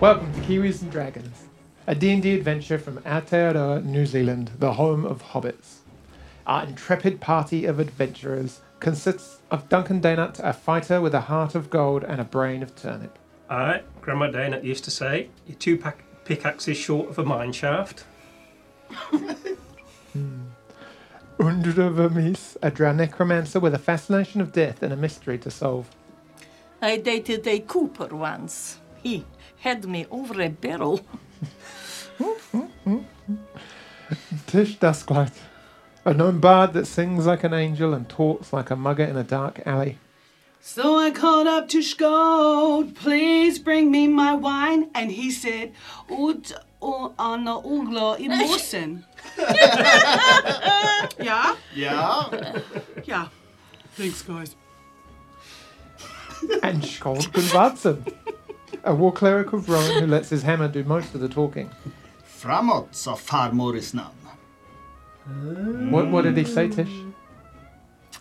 Welcome to Kiwis and Dragons, a D&D adventure from Aotearoa, New Zealand, the home of hobbits. Our intrepid party of adventurers consists of Duncan Daynut, a fighter with a heart of gold and a brain of turnip. Aye, Grandma Dana used to say, you're two pack- pickaxes short of a mine shaft. Hmm. Undra Vermis, a drow necromancer with a fascination of death and a mystery to solve. I dated a Cooper once. He had me over a barrel. Tish Dusklight, a known bard that sings like an angel and talks like a mugger in a dark alley. So I called up to Skold, please bring me my wine. And he said, Ut o anna ogla i mossen. yeah? Yeah. Yeah. Thanks, guys. and Skald Gunvardsson, a war cleric of Rowan who lets his hammer do most of the talking. Framåt, sa farmor i snön. Hmm. What, what did he say, Tish?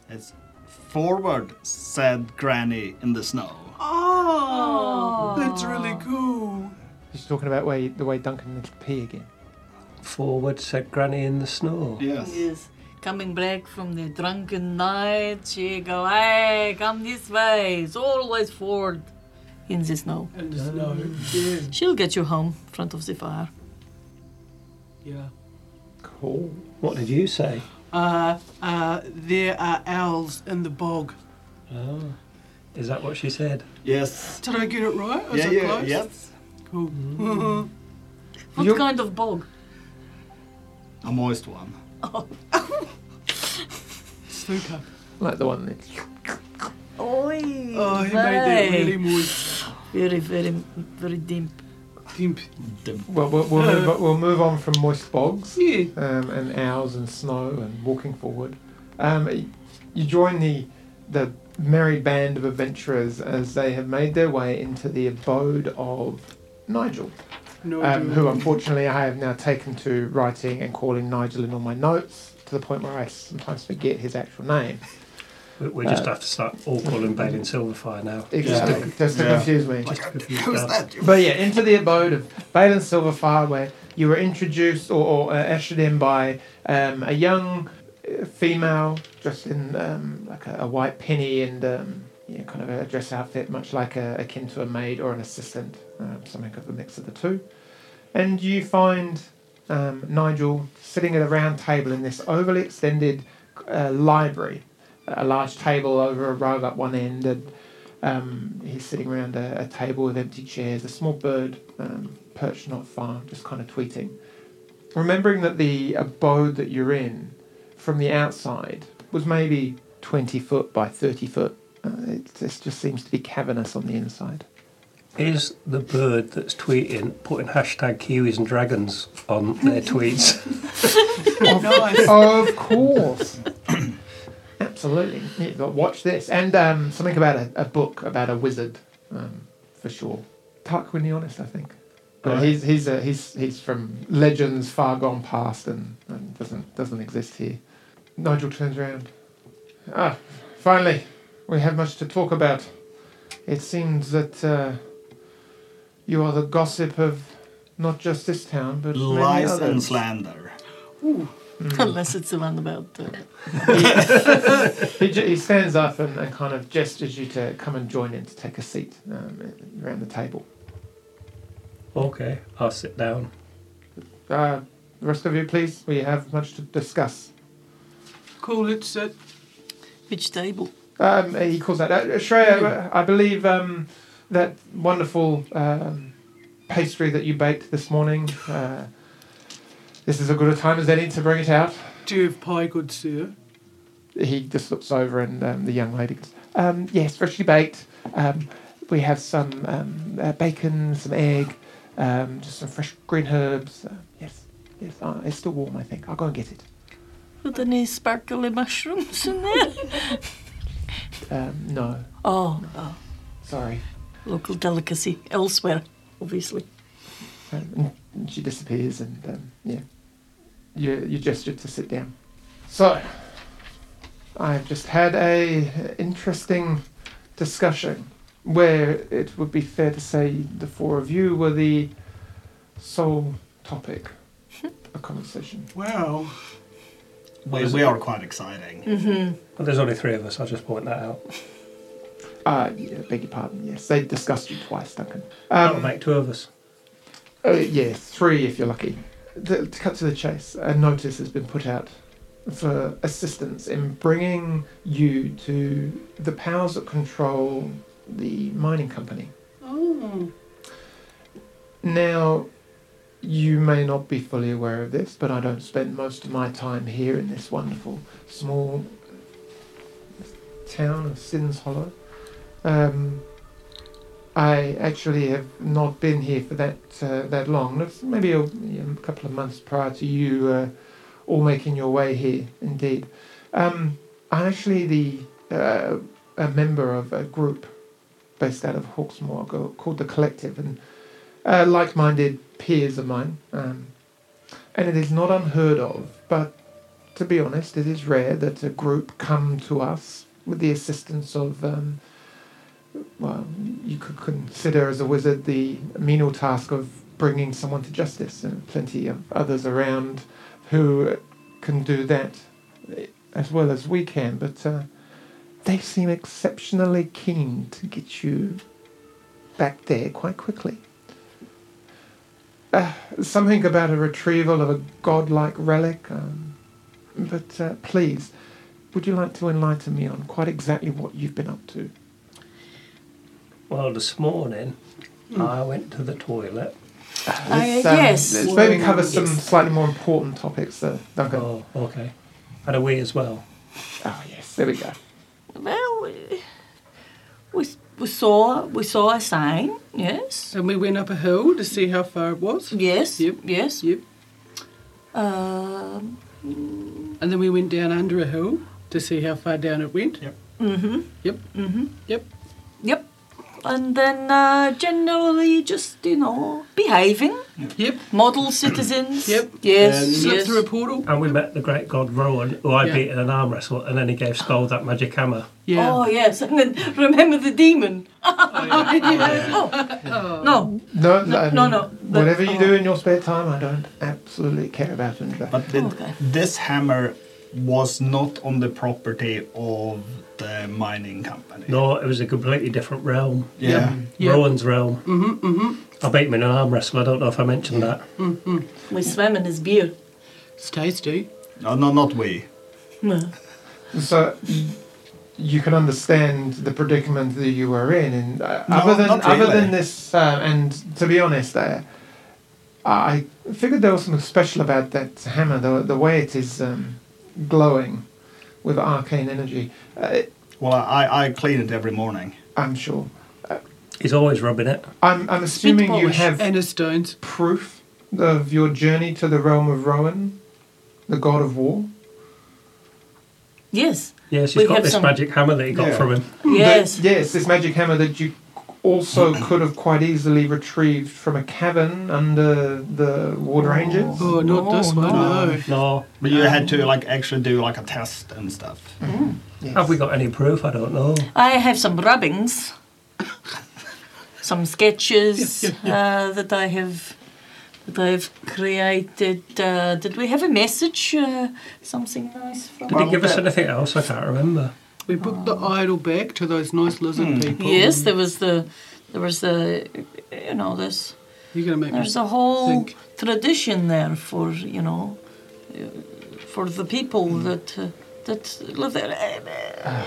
It's forward, said Granny in the snow. Oh, that's really cool. She's talking about way, the way Duncan needs to pee again. Forward, said Granny in the snow. Yes. Yes. Coming back from the drunken night, she go, hey, come this way. It's always forward in the snow. And the snow. Yeah. She'll get you home, front of the fire. Yeah. Cool. What did you say? Uh, uh, there are owls in the bog. Oh, is that what she said? Yes. Did I get it right? Was yeah, I yeah, close? yes. Cool. What You- kind of bog? A moist one. Super. Like the one that. Oi, Oh, he made that really moist. Very, very, very deep. Dimp. Well, we'll, we'll, move, we'll move on from moist bogs Yeah. um, and owls and snow and walking forward. Um, you join the the merry band of adventurers as they have made their way into the abode of Nigel, No, um, who unfortunately I have now taken to writing and calling Nigel in all my notes to the point where I sometimes forget his actual name. We, we just Uh, have to start all calling Balin Silverfire now. Exactly, just to Yeah. confuse me. Just to confuse Who's that? But yeah, into the abode of Balin Silverfire, where you were introduced or, or uh, ushered in by um, a young uh, female dressed in um, like a, a white penny and um, yeah, kind of a dress outfit, much like a, akin to a maid or an assistant, um, something of a mix of the two. And you find um, Nigel sitting at a round table in this overly extended uh, library, a large table over a rug up one end, and um, he's sitting around a, a table with empty chairs, a small bird um, perched not far, just kind of tweeting. Remembering that the abode that you're in from the outside was maybe 20 foot by 30 foot, uh, it just, just seems to be cavernous on the inside. Is the bird that's tweeting putting hashtag Kiwis and Dragons on their tweets? nice. of course. Absolutely. Yeah, but watch this. And um, something about a, a book about a wizard, um, for sure. Tuck, Tarquin the Honest, I think. But Right. he's he's uh, he's he's from legends far gone past and, and doesn't doesn't exist here. Nigel turns around. Ah, finally, we have much to talk about. It seems that uh, you are the gossip of not just this town, but many Lies others. and slander. Unless it's the one about uh, he, he stands up and, and kind of gestures you to come and join in to take a seat um, around the table. okay, I'll sit down. Uh, the rest of you, please. We have much to discuss. Cool, let's sit. which table. Um, he calls that. uh, Shreya, uh, I believe um, that wonderful um, pastry that you baked this morning. This is as good a time as any to bring it out. Do you have pie, good sir? He just looks over, and um, the young lady goes, um, "Yes, freshly baked. Um, we have some um, uh, bacon, some egg, um, just some fresh green herbs. Uh, yes, yes, uh, it's still warm. I think I'll go and get it. With any sparkly mushrooms in there? Um, no, oh, oh, sorry." local delicacy elsewhere, obviously. Um, and she disappears, and um, yeah, you you gesture to sit down. So, I've just had a interesting discussion where it would be fair to say the four of you were the sole topic of conversation. Well, we, we are quite exciting. Well, there's only three of us. I'll just point that out. Uh, yeah, beg your pardon. Yes, they discussed you twice, Duncan. That'll Um, make two of us. uh, yeah, three if you're lucky. To, to cut to the chase, a notice has been put out for assistance in bringing you to the powers that control the mining company. Oh. Now, you may not be fully aware of this, but I don't spend most of my time here in this wonderful small town of Sins Hollow. Um, I actually have not been here for that uh, that long. It's maybe a, a couple of months prior to you uh, all making your way here. Indeed, um, I'm actually the uh, a member of a group based out of Hawksmoor called the Collective, and uh, like-minded peers of mine. Um, and it is not unheard of, but to be honest, it is rare that a group come to us with the assistance of, um, well, you could consider as a wizard the menial task of bringing someone to justice, and plenty of others around who can do that as well as we can, but uh, they seem exceptionally keen to get you back there quite quickly. Uh, something about a retrieval of a godlike relic. Um, but uh, please, would you like to enlighten me on quite exactly what you've been up to? Well, this morning I went to the toilet. Uh, Let's, yes. Let's maybe cover Yes. some slightly more important topics, uh, Duncan. Oh. Okay. And a wee as well. Oh, yes, there we go. Well, we, we, we saw we saw a sign. Yes. And we went up a hill to see how far it was. Yes. Yep. Yes. Yep. Um. And then we went down under a hill to see how far down it went. Yep. Mhm. Yep. Mhm. Yep. Yep. And then uh, generally just you know behaving, Yep. model citizens. Yep. Yes. And Slip yes. through a portal. And we met the great god Rowan, who I Yeah. beat in an arm wrestle, and then he gave Skull that magic hammer. Yeah. Oh yes, and then remember the demon. Oh. No, No, no, I no, no, Whatever you oh. do in your spare time, I don't absolutely care about. And But did Okay. this hammer was not on the property of the mining company. No, it was a completely different realm. Yeah. Yeah. Rowan's realm. Mm-hmm, mm-hmm. I beat him in an arm wrestle. I don't know if I mentioned that. Mm-hmm. We swam in his beer. It's tasty. No, no, not we. No. So you can understand the predicament that you were in, and uh, No, other than not other than this, uh, and to be honest, uh, I figured there was something special about that hammer, the the way it is um, glowing with arcane energy. Uh, Well, I, I clean it every morning. I'm sure. He's always rubbing it. I'm I'm assuming you have And stones. proof of your journey to the realm of Rowan, the god of war. Yes. Yes, he's We got this some- magic hammer that he got Yeah. from him. Yes. That- yes, this magic hammer that you also could have quite easily retrieved from a cavern under the water ranges. Oh, not this No, one, no. no. No. But you had to like actually do like a test and stuff. Yes. Have we got any proof? I don't know. I have some rubbings, some sketches uh, that I have that I've created. Uh, did we have a message? Uh, something nice from? Did he give us anything else? I can't remember. We put the idol back to those nice lizard people. Yes, there was the, there was the, you know, this. You're going to make me There's a whole think. tradition there for you know, for the people that uh, that live there.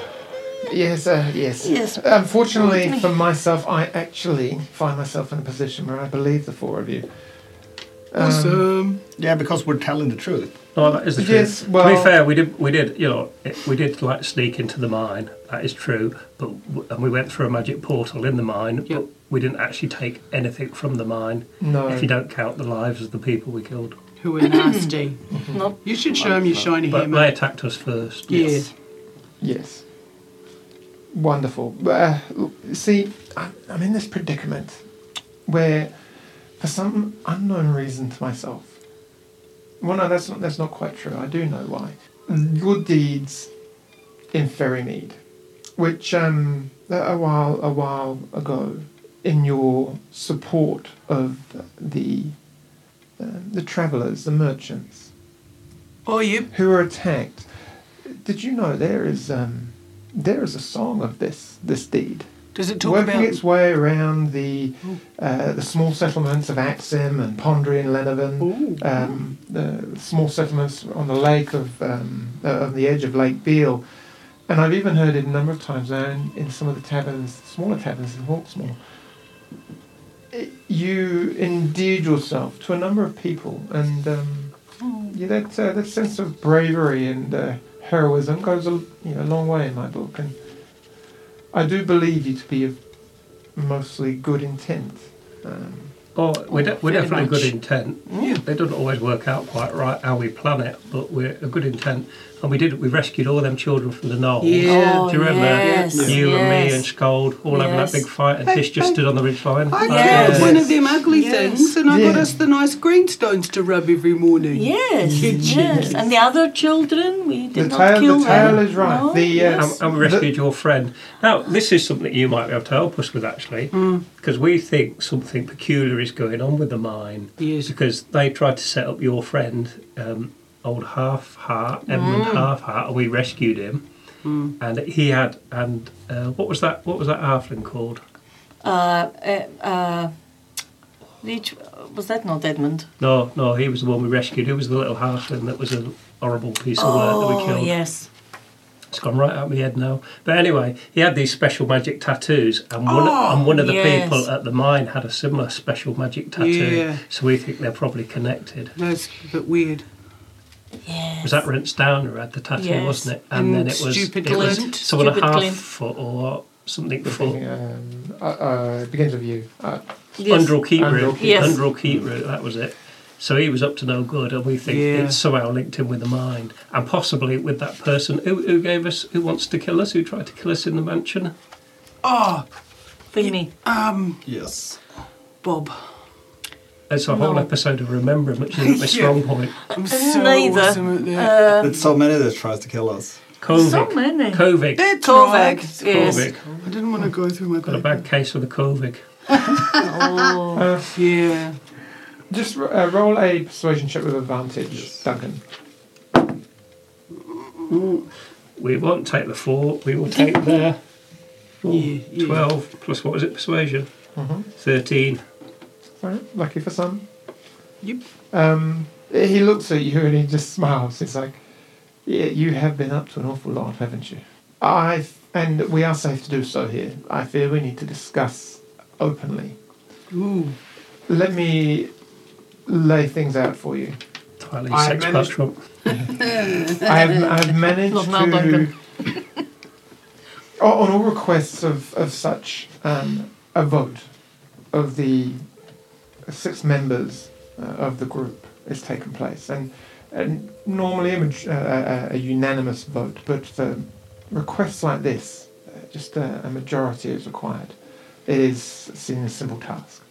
Yes, uh, yes. Yes. Unfortunately for myself, I actually find myself in a position where I believe the four of you. Um, Awesome. Yeah, because we're telling the truth. No, that is the Yes, truth. well- to be fair, we did, we did, you know, we did like sneak into the mine. That is true, but and we went through a magic portal in the mine, Yep. but we didn't actually take anything from the mine. no. If you don't count the lives of the people we killed, Who are nasty. Nope. You should show them your shiny but hammer. they attacked us first. Yes. Yes. Wonderful. Uh, see, I'm, I'm in this predicament where, for some unknown reason to myself, well, no, that's not, that's not quite true. I do know why. Good deeds in Ferrymead, which um, a while a while ago in your support of the um, the travellers, the merchants Oh, you. who were attacked. Did you know there is um, there is a song of this this deed Does it talk working about? its way around the uh, the small settlements of Axim and Pondry and Lenavin, Ooh. um, the small settlements on the lake of um, uh, on the edge of Lake Beale, and I've even heard it a number of times now in, in some of the taverns, smaller taverns in Hawksmoor. It- you endeared yourself to a number of people, and um, yeah, that uh, that sense of bravery and uh, heroism goes a you know, a long way in my book, and I do believe you to be of mostly good intent. Um, Oh, we're, de- we're Very definitely good intent. Yeah. It doesn't always work out quite right how we plan it, but we're a good intent. And we did. We rescued all them children from the knoll. Yeah. Oh, Do you remember yes, you and me and Scold all having that big fight, and Hey, Tish just hey, stood on the ridge line? I Yes. killed one of them ugly Yes. things, and I got us the nice greenstones to rub every morning. Yes, You yes. And the other children, we did The not tale- the kill tale them. is right. No, The, uh, yes. And, and we rescued your friend. Now, this is something you might be able to help us with, actually, because we think something peculiar is going on with the mine. Yes. Because they tried to set up your friend, um, old Half Heart, Edmund Half Heart, and we rescued him. And he had, and uh, what was that? What was that halfling called? uh, uh, uh, which, was that not Edmund? No, no, he was the one we rescued. Who was the little halfling that was a horrible piece of work that we Oh, killed? yes. It's gone right out of my head now. But anyway, he had these special magic tattoos, and one, Oh, and one of the yes. people at the mine had a similar special magic tattoo. Yeah. So we think they're probably connected. That's a bit weird. Yes. Was that Rents Down who had the tattoo, Yes. wasn't it? And then it was Stupid it was Clint. someone a Stupid half Clint. foot or something the foot. um, uh, uh, begins with you. Uh, Yes. Undrel Keat Undrel root. Yes. Undrel Keat that was it. So he was up to no good, and we think Yeah. it's somehow linked in with the mind, and possibly with that person who, who gave us, who wants to kill us, who tried to kill us in the mansion. Oh, Beanie. um, Yes. Bob. It's a whole No. episode of remembering, which isn't my strong point. I'm so Neither. awesome at that. There's so many that tries to kill us. Covid. so many. Covid. That's Kovag, right. yes. Covid. I didn't want to go through my Got a bad case of the Covid. Oh. uh, Yeah. Just uh, roll a persuasion check with advantage, Duncan. We won't take the four, we will take the Yeah, yeah. 12 plus what was it, persuasion? Mm-hmm. 13. Right, lucky for some. Yep. Um, he looks at you and he just smiles. He's like, "Yeah, you have been up to an awful lot, haven't you?" I and we are safe to do so here. I fear we need to discuss openly. Ooh. Let me lay things out for you. Entirely I sex managed- Trump. I have I've managed Not to Duncan. on all requests of of such um, a vote of the six members uh, of the group is taken place, and, and normally a, uh, a, a unanimous vote, but for requests like this, uh, just a, a majority is required. It is seen as a simple task.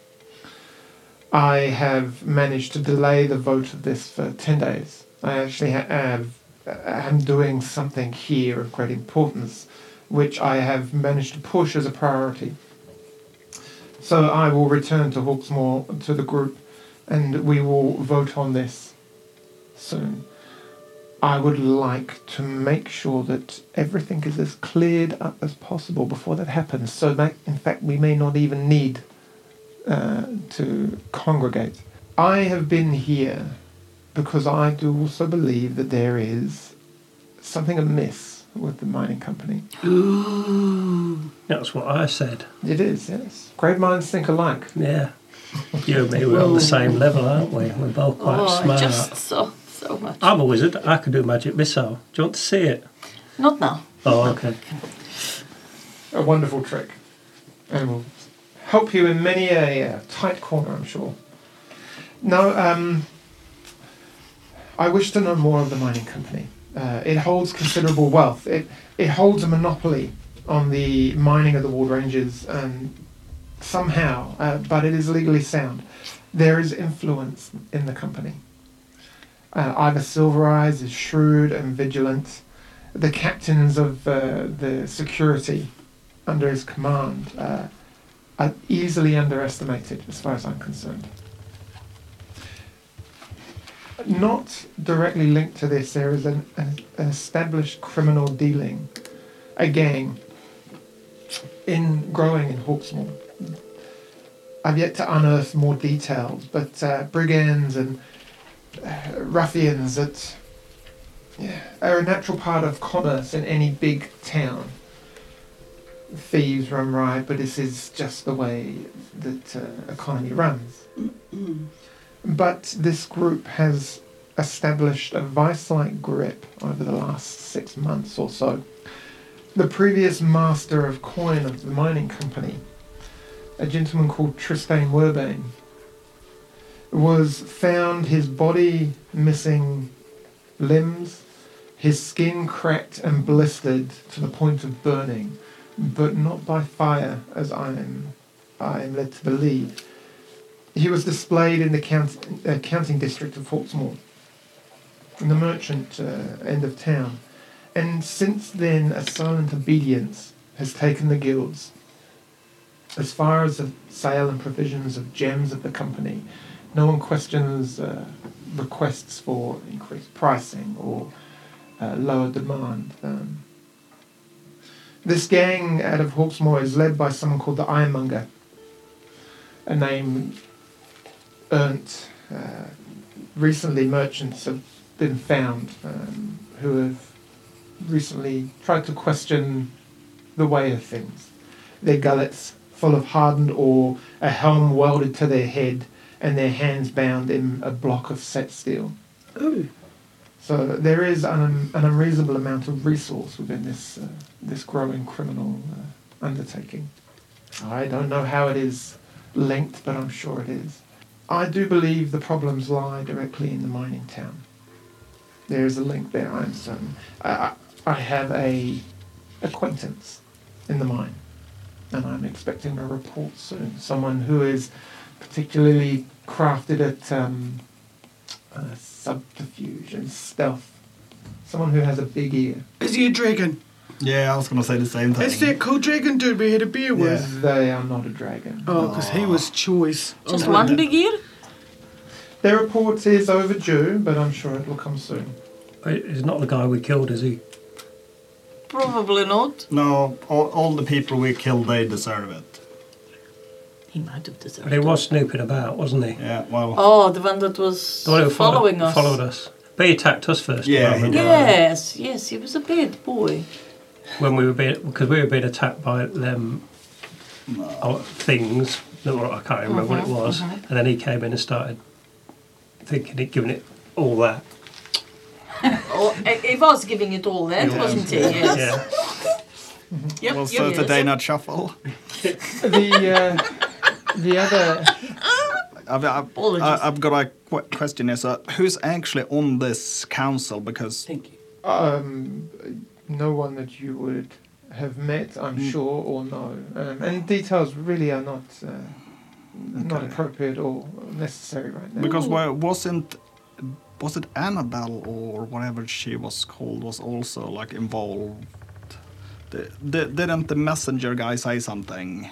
I have managed to delay the vote of this for 10 days. I actually have, am doing something here of great importance, which I have managed to push as a priority. So I will return to Hawksmoor to the group and we will vote on this soon. I would like to make sure that everything is as cleared up as possible before that happens, so that in fact we may not even need uh, to congregate. I have been here because I do also believe that there is something amiss with the mining company. Ooh. That's what I said. It is, yes. Great minds think alike. Yeah. You and me, we're on the same level, aren't we? We're both quite Oh, smart. just so, so much. I'm a wizard. I can do magic missile. Do you want to see it? Not now. Oh, okay. A wonderful trick. And will help you in many a uh, tight corner, I'm sure. Now, um, I wish to know more of the mining company. Uh, it holds considerable wealth. It, it holds a monopoly on the mining of the Ward Ranges, and somehow, uh, but it is legally sound. There is influence in the company. Uh, Ivor Silver Eyes is shrewd and vigilant. The captains of uh, the security under his command uh, are easily underestimated, as far as I'm concerned. Not directly linked to this, there is an, an established criminal dealing, a gang, in growing in Hawksmoor. I've yet to unearth more details, but uh, brigands and uh, ruffians that yeah, are a natural part of commerce in any big town. Thieves run riot, but this is just the way that uh, economy runs. But this group has established a vice-like grip over the last six months or so. The previous master of coin of the mining company, a gentleman called Tristan Werbane, was found his body missing limbs, his skin cracked and blistered to the point of burning, but not by fire, as I am, I am led to believe. He was displayed in the count, uh, counting district of Hawksmoor, in the merchant uh, end of town. And since then, a silent obedience has taken the guilds. As far as the sale and provisions of gems of the company, no one questions uh, requests for increased pricing or uh, lower demand. Um, this gang out of Hawksmoor is led by someone called the Ironmonger, a name earned. Uh, recently, merchants have been found um, who have recently tried to question the way of things. Their gullets full of hardened ore, a helm welded to their head, and their hands bound in a block of set steel. Oh. So there is an, an unreasonable amount of resource within this uh, this growing criminal uh, undertaking. I don't know how it is linked, but I'm sure it is. I do believe the problems lie directly in the mining town. There is a link there, I'm certain. I, I have a acquaintance in the mine, and I'm expecting a report soon. Someone who is particularly crafted at um, uh, subterfuge and stealth. Someone who has a big ear. Is he a dragon? Yeah, I was gonna say the same thing. It's that cool dragon dude we had a beer with. They are not a dragon. Oh, because he was choice. Just Oh, one big ear? Their report is overdue, but I'm sure it will come soon. He's not the guy we killed, is he? Probably not. No, all, all the people we killed, they deserve it. He might have deserved But he was snooping about, wasn't he? Yeah, well, Oh, the one that was The one who followed, following us. followed us. But he attacked us first. Yeah, he Yes, yes, he was a bad boy. When we were being, because we were being attacked by them uh, things. that were- I can't remember what it Mhm, was. mhm. And then he came in and started thinking it, giving it all that. Oh, he he was giving it all that, Yeah. wasn't he? Yes. Yeah. Yep, was yep, that the yes. day not shuffle? The uh, the other I've, I've, I- I've got a qu- question here. So, who's actually on this council? Because Thank you. um, no one that you would have met, I'm Mm. sure, or know, um, and details really are not uh, not appropriate or necessary right now. because wa- wasn't was it Annabelle or whatever she was called was also like involved? The, the, didn't the messenger guy say something?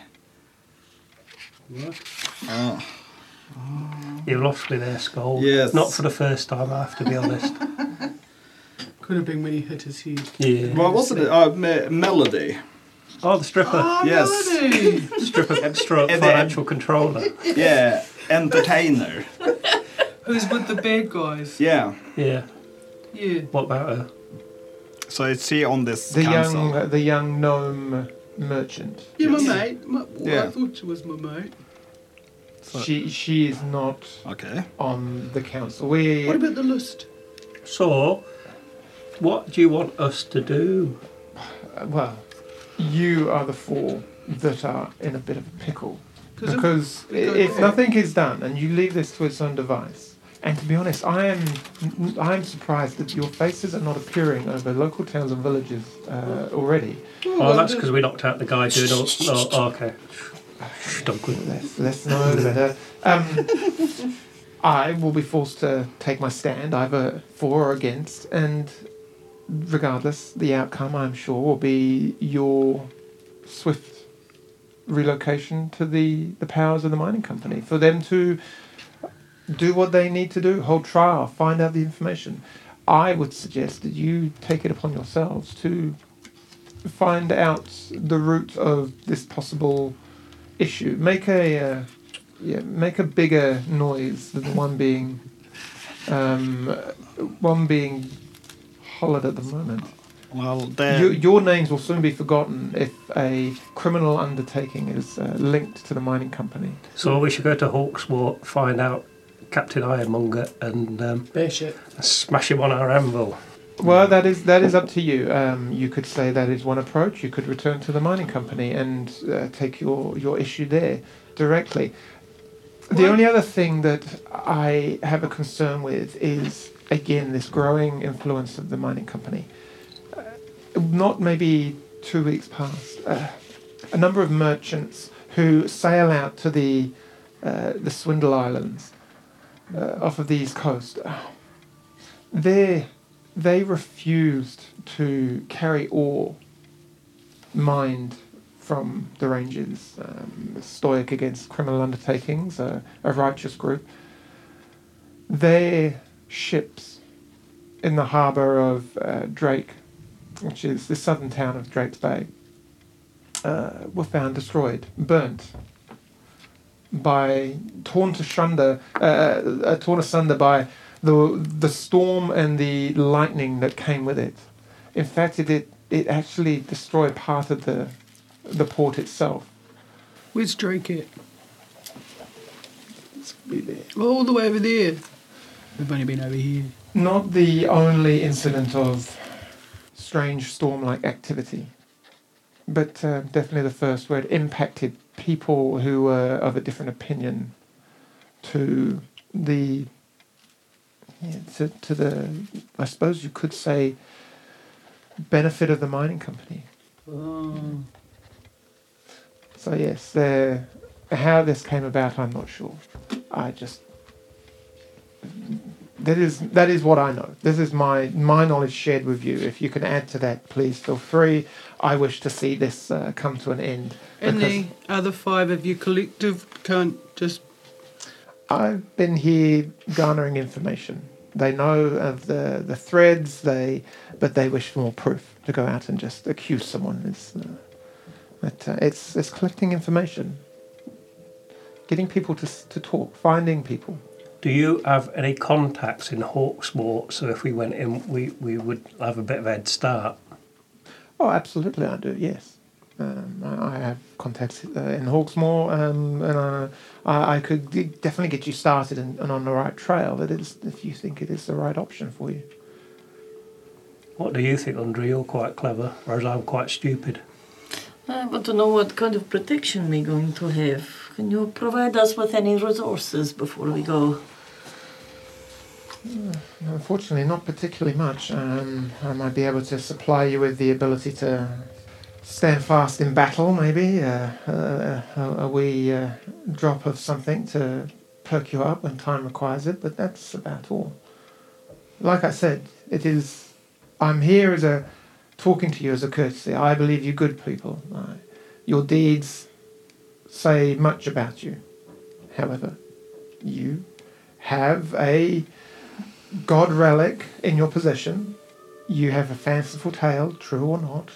Oh. You lost me there, Skull. Yes. Not for the first time, I have to be honest. Could have been when he hit his head. Yeah. What wasn't it? Uh, me- melody. Oh, the stripper. Oh, Yes. Melody. stripper extra then- financial controller. Yeah, entertainer. Who's with the bad guys? Yeah. Yeah. Yeah. What about her? So is he on this the council? young uh, the young gnome merchant. Yeah, my mate. My, well, Yeah. I thought she was my mate. So- She she is not Okay. on the council. We What about the list? So, what do you want us to do? uh, well, you are the four that are in a bit of a pickle. 'Cause if- Because i go- if nothing is done and you leave this to its own device, and to be honest, I am I am surprised that your faces are not appearing over local towns and villages uh, already. Oh, that's because we knocked out the guy doing all. Oh, oh, okay. Dogwood. Less, less know better. Um, I will be forced to take my stand, either for or against, and regardless, the outcome, I'm sure, will be your swift relocation to the, the powers of the mining company for them to do what they need to do, hold trial, find out the information. I would suggest that you take it upon yourselves to find out the root of this possible issue. Make a uh, yeah, make a bigger noise than the one being um, one being hollered at the moment. Well, the Your, your names will soon be forgotten if a criminal undertaking is uh, linked to the mining company. So we should go to Hawksmoor, find out Captain Ironmonger, and um, Bash it. smash him on our anvil. Well, that is that is up to you. Um, you could say that is one approach. You could return to the mining company and uh, take your, your issue there directly. The Well- only other thing that I have a concern with is again this growing influence of the mining company. Uh, not maybe two weeks past, uh, a number of merchants who sail out to the uh, the Swindle Islands uh, off of the east coast. They they refused to carry ore mined from the Rangers, um, stoic against criminal undertakings, a, a righteous group. Their ships in the harbour of uh, Drake, which is the southern town of Drake's Bay, uh, were found destroyed, burnt by torn to sunder, uh, uh, torn asunder by the the storm and the lightning that came with it. In fact, it it, it actually destroyed part of the the port itself. Where's Drake at? All the way over there. We've only been over here. Not the only incident of strange storm-like activity, but uh, definitely the first where it impacted people who were of a different opinion to the yeah, to, to the I suppose you could say benefit of the mining company. Oh. So yes, the, how this came about, I'm not sure. I just that is that is what I know. This is my my knowledge shared with you. If you can add to that, please feel free. I wish to see this uh, come to an end. And the other five of you collective can't just. I've been here garnering information. They know of the, the threads, they but they wish for more proof to go out and just accuse someone. It's, uh, but, uh, it's it's collecting information, getting people to to talk, finding people. Do you have any contacts in Hawksmoor? So if we went in, we, we would have a bit of a head start. Oh, absolutely, I do. Yes, um, I, I have contacts uh, in Hawksmoor, um, and uh, I, I could definitely get you started and, and on the right trail. That is, if you think it is the right option for you. What do you think, Andre? You're quite clever, whereas I'm quite stupid. I want to know what kind of protection we're going to have. Can you provide us with any resources before we go? Unfortunately, not particularly much. Um, I might be able to supply you with the ability to stand fast in battle, maybe uh, uh, a, a wee uh, drop of something to perk you up when time requires it, but that's about all. Like I said, it is. I'm here as a talking to you as a courtesy. I believe you good people. Uh, your deeds say much about you. However, you have a god relic in your possession. You have a fanciful tale, true or not,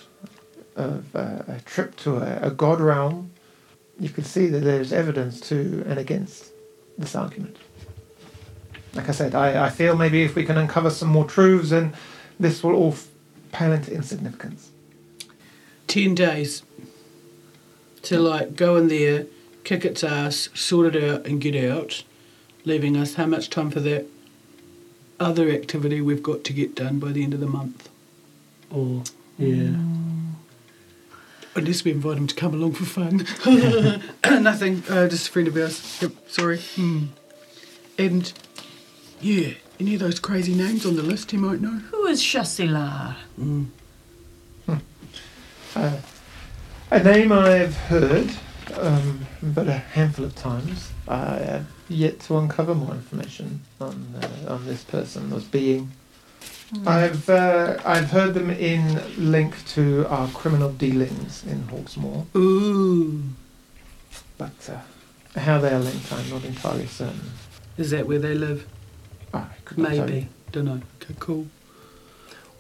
of uh, a trip to a, a god realm. You can see that there's evidence to and against this argument. Like I said, I, I feel maybe if we can uncover some more truths, then this will all pale into insignificance. Ten days to like go in there, kick its ass, sort it out, and get out, leaving us how much time for that other activity we've got to get done by the end of the month. Or yeah, Unless we invite him to come along for fun. Nothing. Uh, just a friend of ours. Yep. Sorry. Hmm. And yeah, any of those crazy names on the list he might know. Who is Chassilar? Mm. Uh, a name I've heard, um, but a handful of times. I have yet to uncover more information on uh, on this person, this being. I've uh, I've heard them in link to our criminal dealings in Hawksmoor, Ooh. but uh, how they are linked, I'm not entirely certain. Is that where they live? I could not tell you. Maybe. Don't know. Okay, cool.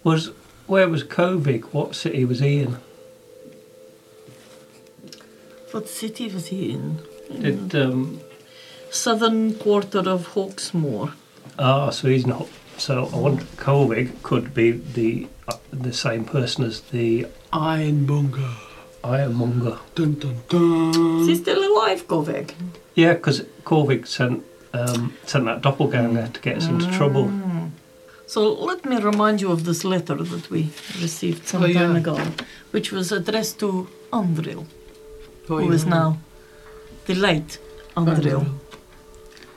Was where was Kovig? What city was he in? What city was he in? Did um, Southern quarter of Hawksmoor. ah, so he's not. So I wonder Kovig could be the uh, the same person as the Ironmonger. Ironmonger. Dun dun dun. Is he still alive, Goveg? Yeah, because Kovig sent um, sent that doppelganger to get us into trouble. Mm. So let me remind you of this letter that we received some Oh, yeah. time ago, which was addressed to Andril, Oh, who is yeah. now the late Andril. Andril.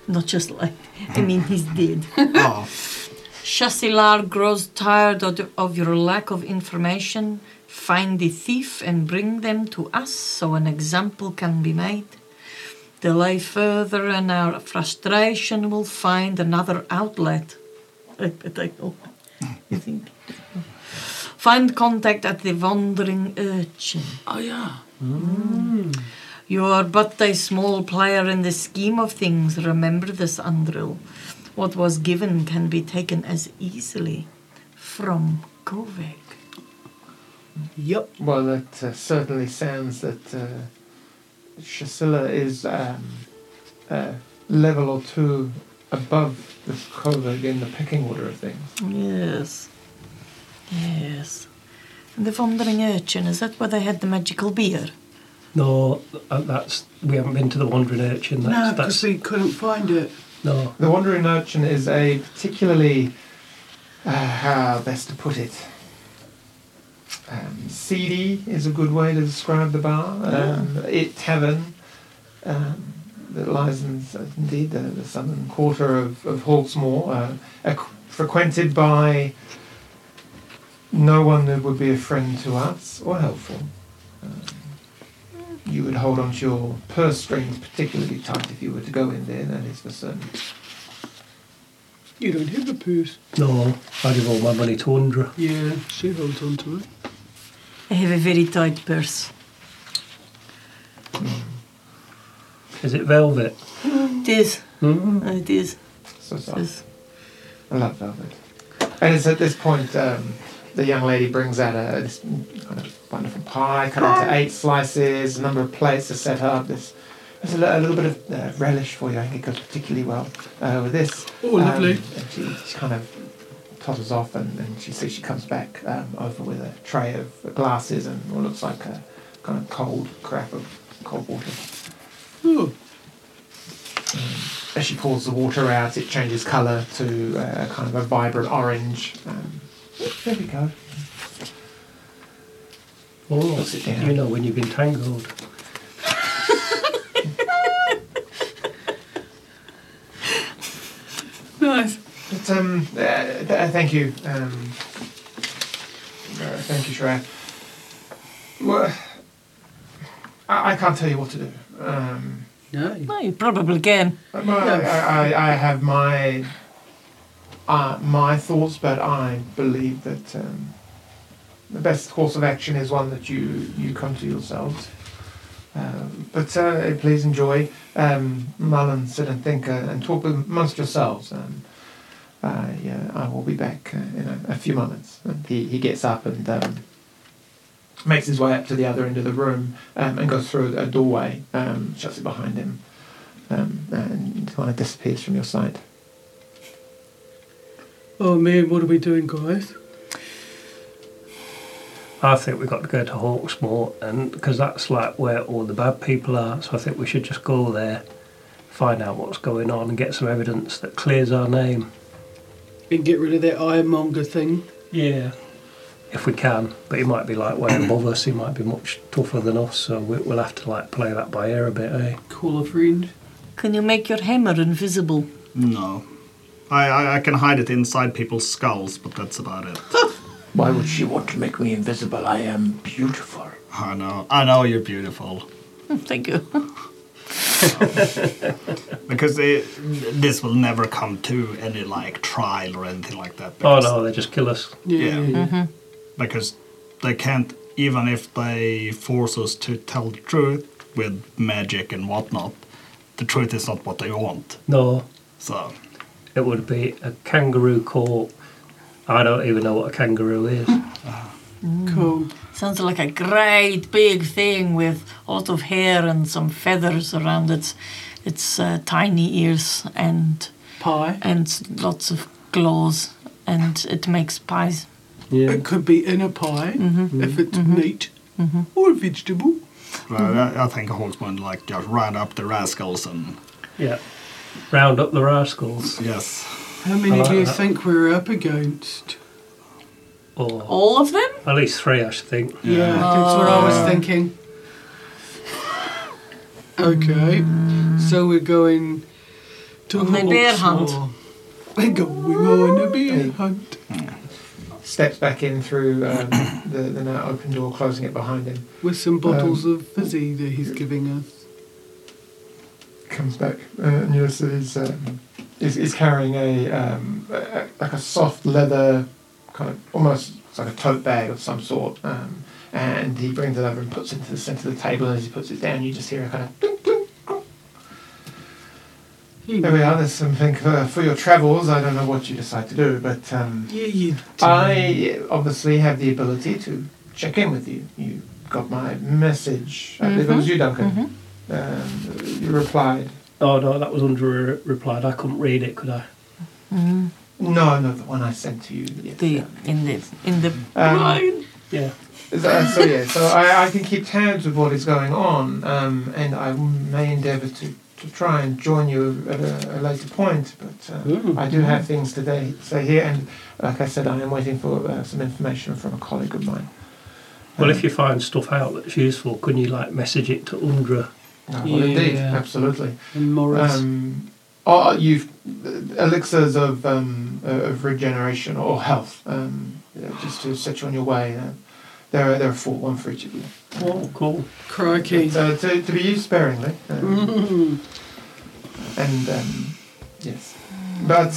Not just like, I mean, he's dead. Oh, Chassilar grows tired of, of your lack of information. Find the thief and bring them to us so an example can be made. Delay further and our frustration will find another outlet. I, but I know. You think? Find contact at the wandering urchin. Oh, yeah. Mm. You are but a small player in the scheme of things. Remember this, Andril. What was given can be taken as easily from Kovek. Yep. Well, it uh, certainly sounds that uh, Chassilar is um, a level or two above the Kovag in the pecking order of things. Yes. Yes. And the wandering urchin, is that where they had the magical beer? No, uh, that's we haven't been to the Wandering Urchin. No, because we couldn't find it. no. The Wandering Urchin is a particularly, uh, how best to put it, um, seedy is a good way to describe the bar. Um, it tavern um, that lies in indeed the, the southern quarter of, of Hawksmoor, uh, ac- frequented by no one that would be a friend to us or helpful. Um, you would hold onto your purse strings particularly tight if you were to go in there, that is for certain. You don't have a purse. No, I give all my money to Undra. Yeah, she holds on to it. I have a very tight purse. Is it velvet? It is. Mm. It is. So It sorry. I love velvet. And it's at this point um, the young lady brings out a this kind of wonderful pie, cut into eight slices. A number of plates are set up. There's, there's a, li- a little bit of uh, relish for you. I think it goes particularly well uh, with this. Oh, lovely. Um, and she, she kind of totters off, and, and she says she comes back um, over with a tray of glasses and what looks like a kind of cold crap of cold water. Oh, As she pours the water out, it changes colour to uh, kind of a vibrant orange. Um, there we go. Oh, Puts it down. you know when you've been tangled. nice. But, um, uh, th- uh, thank you. Um, uh, thank you, Shreya. Well, I, I can't tell you what to do. Um, No. No, you probably can. my, I, I, I have my my thoughts, but I believe that um, the best course of action is one that you, you come to yourselves. Um, but uh, please enjoy, um, mull and sit and think uh, and talk amongst yourselves. Um, I, uh, I will be back uh, in a, a few moments. And he, he gets up and um, makes his way up to the other end of the room um, and goes through a doorway, um, shuts it behind him, and kind of disappears from your sight. Oh man, what are we doing, guys? I think we've got to go to Hawksmoor, and because that's like where all the bad people are. So I think we should just go there, find out what's going on, and get some evidence that clears our name. And get rid of that ironmonger thing. Yeah, if we can. But he might be like way above us. He might be much tougher than us. So we, we'll have to like play that by ear a bit, eh? Call a friend. Can you make your hammer invisible? no. I, I, I can hide it inside people's skulls, but that's about it. Why would she want to make me invisible? I am beautiful. I know. I know you're beautiful. Hmm, Thank you. because it, this will never come to any like trial or anything like that. Oh no, they just kill us. Yeah. Yeah. Because they can't, even if they force us to tell the truth with magic and whatnot, the truth is not what they want. No, So, it would be a kangaroo court. I don't even know what a kangaroo is. Cool. Sounds like a great big thing with a lot of hair and some feathers around its its uh, tiny ears and Pie. and lots of claws and it makes pies. Yeah. It could be in a pie Mm-hmm. if it's meat or vegetable. uh, I, I think horseman like just round up the rascals and Yeah. Round up the rascals. yes, How many like do you that. think we're up against? Or All of them? at least three, I should think. Yeah, that's what I was Oh. thinking. Okay, so we're going to On the bear hunt. Hawksmoor. We're going on a bear hunt. Steps back in through um, the, the now open door, closing it behind him. With some bottles of fizzy that he's giving us. Comes back uh, and he's, um, he's, he's carrying a, um, a, like a soft leather kind of almost like a tote bag of some sort. Um, and he brings it over and puts it into the centre of the table. And as he puts it down, you just hear a kind of ding, ding, ding. There we are. There's something for, for your travels. I don't know what you decide to do, but um, Yeah, you do. I obviously have the ability to check in with you. You got my message. I believe it was you, Duncan. Um, you replied. Oh no, that was under a replied. I couldn't read it, could I? Mm, No, no, the one I sent to you. The in the in the Um, line. Yeah. So, so yeah, so I, I can keep tabs with what is going on, um, and I may endeavour to, to try and join you at a, a later point. But uh. I do have things today say here, and like I said, I am waiting for uh, some information from a colleague of mine. Well, Um, if you find stuff out that's useful, can you like message it to Undra? I will indeed, Yeah. absolutely. And Morris. Um, oh, you've elixirs of um, uh, of regeneration or health, um, you just to set you on your way. Uh, there are there are four, one for each of you. Oh, cool. Crikey. So to, to be used sparingly. Um, and um, yes, but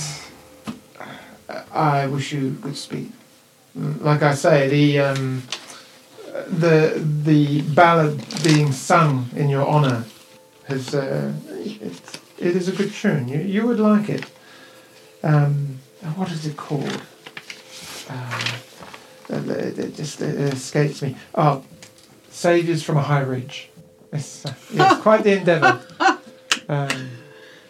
uh, I wish you good speed. Mm, Like I say, the um, the the ballad being sung in your honour has uh, it, it is a good tune. You you would like it. Um, what is it called? Uh, it, it just it escapes me. Oh, Saviours from a High Ridge. It's, uh, it's quite the endeavour. Um,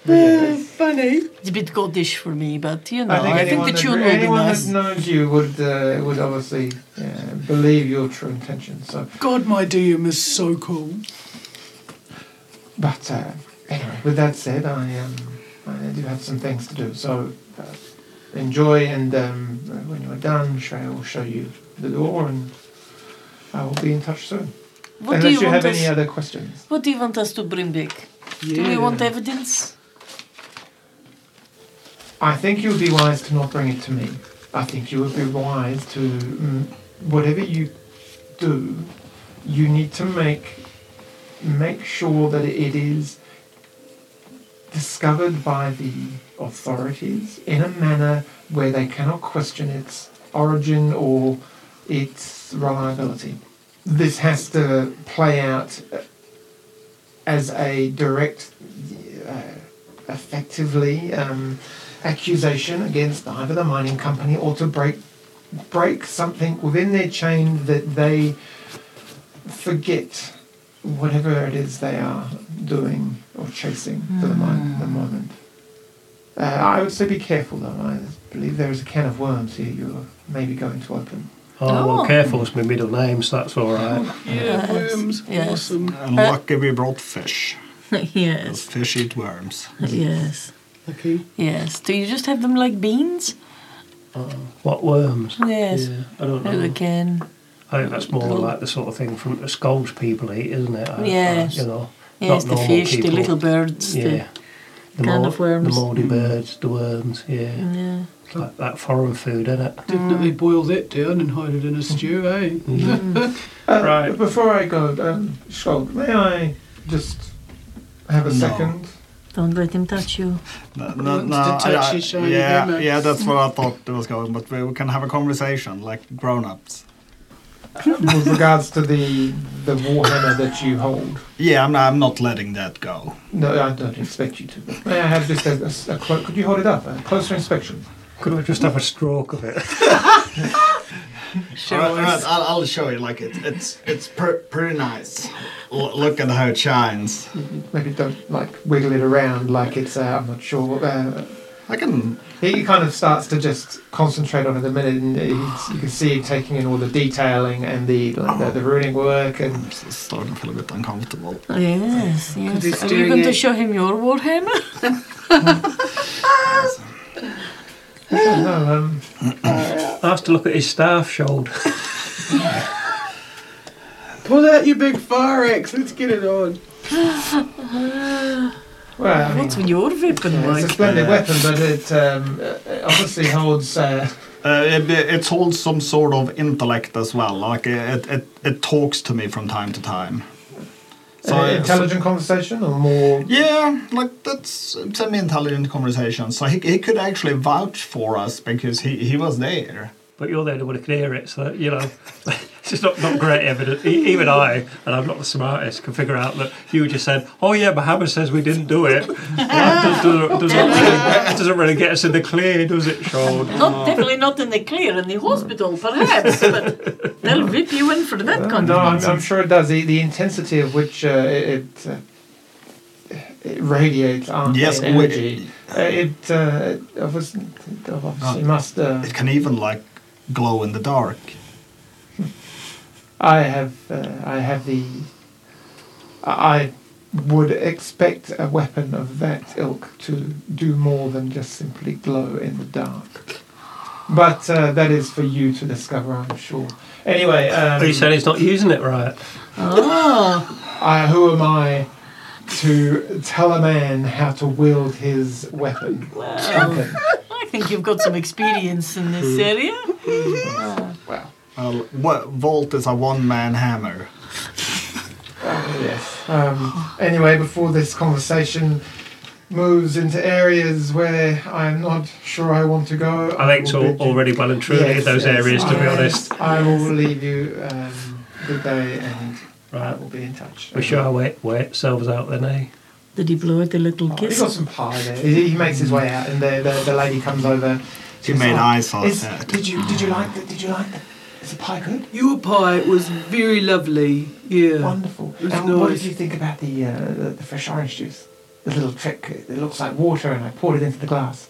yeah, Funny. It's a bit Scottish for me, but you know, I think, I think anyone, the that, tune will be anyone nice. that knows you would uh, would obviously uh, believe your true intentions. So, God, my DM is so cool. but uh, anyway, with that said, I um, I do have some things to do. So uh, enjoy, and um, when you are done, Shreya will show you the door, and I will be in touch soon. What do Unless you, you, want have us? any other questions. What do you want us to bring back? Yeah. Do we want evidence? I think you would be wise to not bring it to me. I think you would be wise to, mm, whatever you do, you need to make make sure that it is discovered by the authorities in a manner where they cannot question its origin or its reliability. This has to play out as a direct, uh, effectively. Um, accusation against either the mining company or to break break something within their chain that they forget whatever it is they are doing or chasing for the, mo- the moment. Uh, I would say be careful though. I believe there is a can of worms here you're maybe going to open. Oh, Oh. well, careful, it's my middle name, so that's all right. Yeah, Yes. worms. Yes. Awesome. and lucky we brought fish. Yes, fish eat worms. yes, Lucky. yes. Do you just have them like beans? What worms? Yes. Yeah, I don't Who know. can? I think that's more like the sort of thing from the skulls people eat, isn't it? I- I- you know. Yes, not the normal fish, the little birds. Yeah. The kind mold- of worms. The mouldy birds, the worms, yeah. Yeah. It's like that foreign food, isn't it? Definitely boil that down and hide it in a stew, eh? Uh, Right. Before I go, um, Skuld, may I just have a No. second? Don't let him touch you. No, no, no, to touch I- his shiny yeah, yeah, that's what I thought it was going. But we, we can have a conversation like grown-ups. With regards to the the warhammer that you hold. Yeah, I'm, I'm not letting that go. No, I don't expect you to. May I have just a, a s- a clo- could you hold it up? A closer inspection. Could I just have a stroke of it? Show all right, all right, I'll, I'll show you. Like it, it's it's per, pretty nice. L- look at how it shines. Maybe don't like wiggle it around like it's. Uh, I'm not sure. Uh, I can. he kind of starts to just concentrate on it a minute, and he's, you can see him taking in all the detailing and the like, the, the ruining work and I'm s- starting to feel a bit uncomfortable. Oh, yes, yes. Are you doing going to show him your warhammer? no, um, I have to look at his staff shoulder. Pull out your big fire axe. Let's get it on. well, I mean, What's your weapon yeah, it's a like? splendid weapon, but it um, uh, obviously holds. Uh, Uh, it, it holds some sort of intellect as well. Like it, it, it talks to me from time to time. So, uh, intelligent conversation or more. Yeah, like that's semi-intelligent conversation. So he, he could actually vouch for us because he, he was there. But you're the only one who can hear it, so you know it's just not, not great evidence. E- Even I, and I'm not the smartest, can figure out that you just said, "Oh yeah, Mohammed says we didn't do it." Well, that does- doesn't, doesn't, really, doesn't really get us in the clear, does it, Sean? Not definitely not in the clear in the hospital, perhaps, but they'll whip you in for that kind no, of I'm. I'm sure it does. The, the intensity of which uh, it it, uh, it radiates arcane Yes, we- energy. Uh, it uh, obviously, obviously Uh, must. Uh, It can even like glow in the dark. I have uh, I have the. I would expect a weapon of that ilk to do more than just simply glow in the dark. But uh, that is for you to discover, I'm sure. Anyway, um, Are you saying he's not using it right? Oh, I, who am I to tell a man how to wield his weapon? well, Okay. I think you've got some experience in this area. Uh, Well, Well, what, Volt is a one-man hammer. uh, yes. Um, anyway, before this conversation moves into areas where I'm not sure I want to go, I think it's will all, already well and truly Yes, in those yes. areas, to be honest. I will leave you. Um, good day, and I Right. We'll be in touch. We sure wait, wait ourselves out then, eh? did he blow out a little Oh, he kiss? got some pie there. He, he makes his way out, and the, the, the lady comes over. She made like, eyes on Is, it. did you did you like the did you like the is the pie good? Your pie was very lovely. Yeah. Wonderful. It was And what did you think about the, uh, the the fresh orange juice? The little trick. It looks like water, and I poured it into the glass.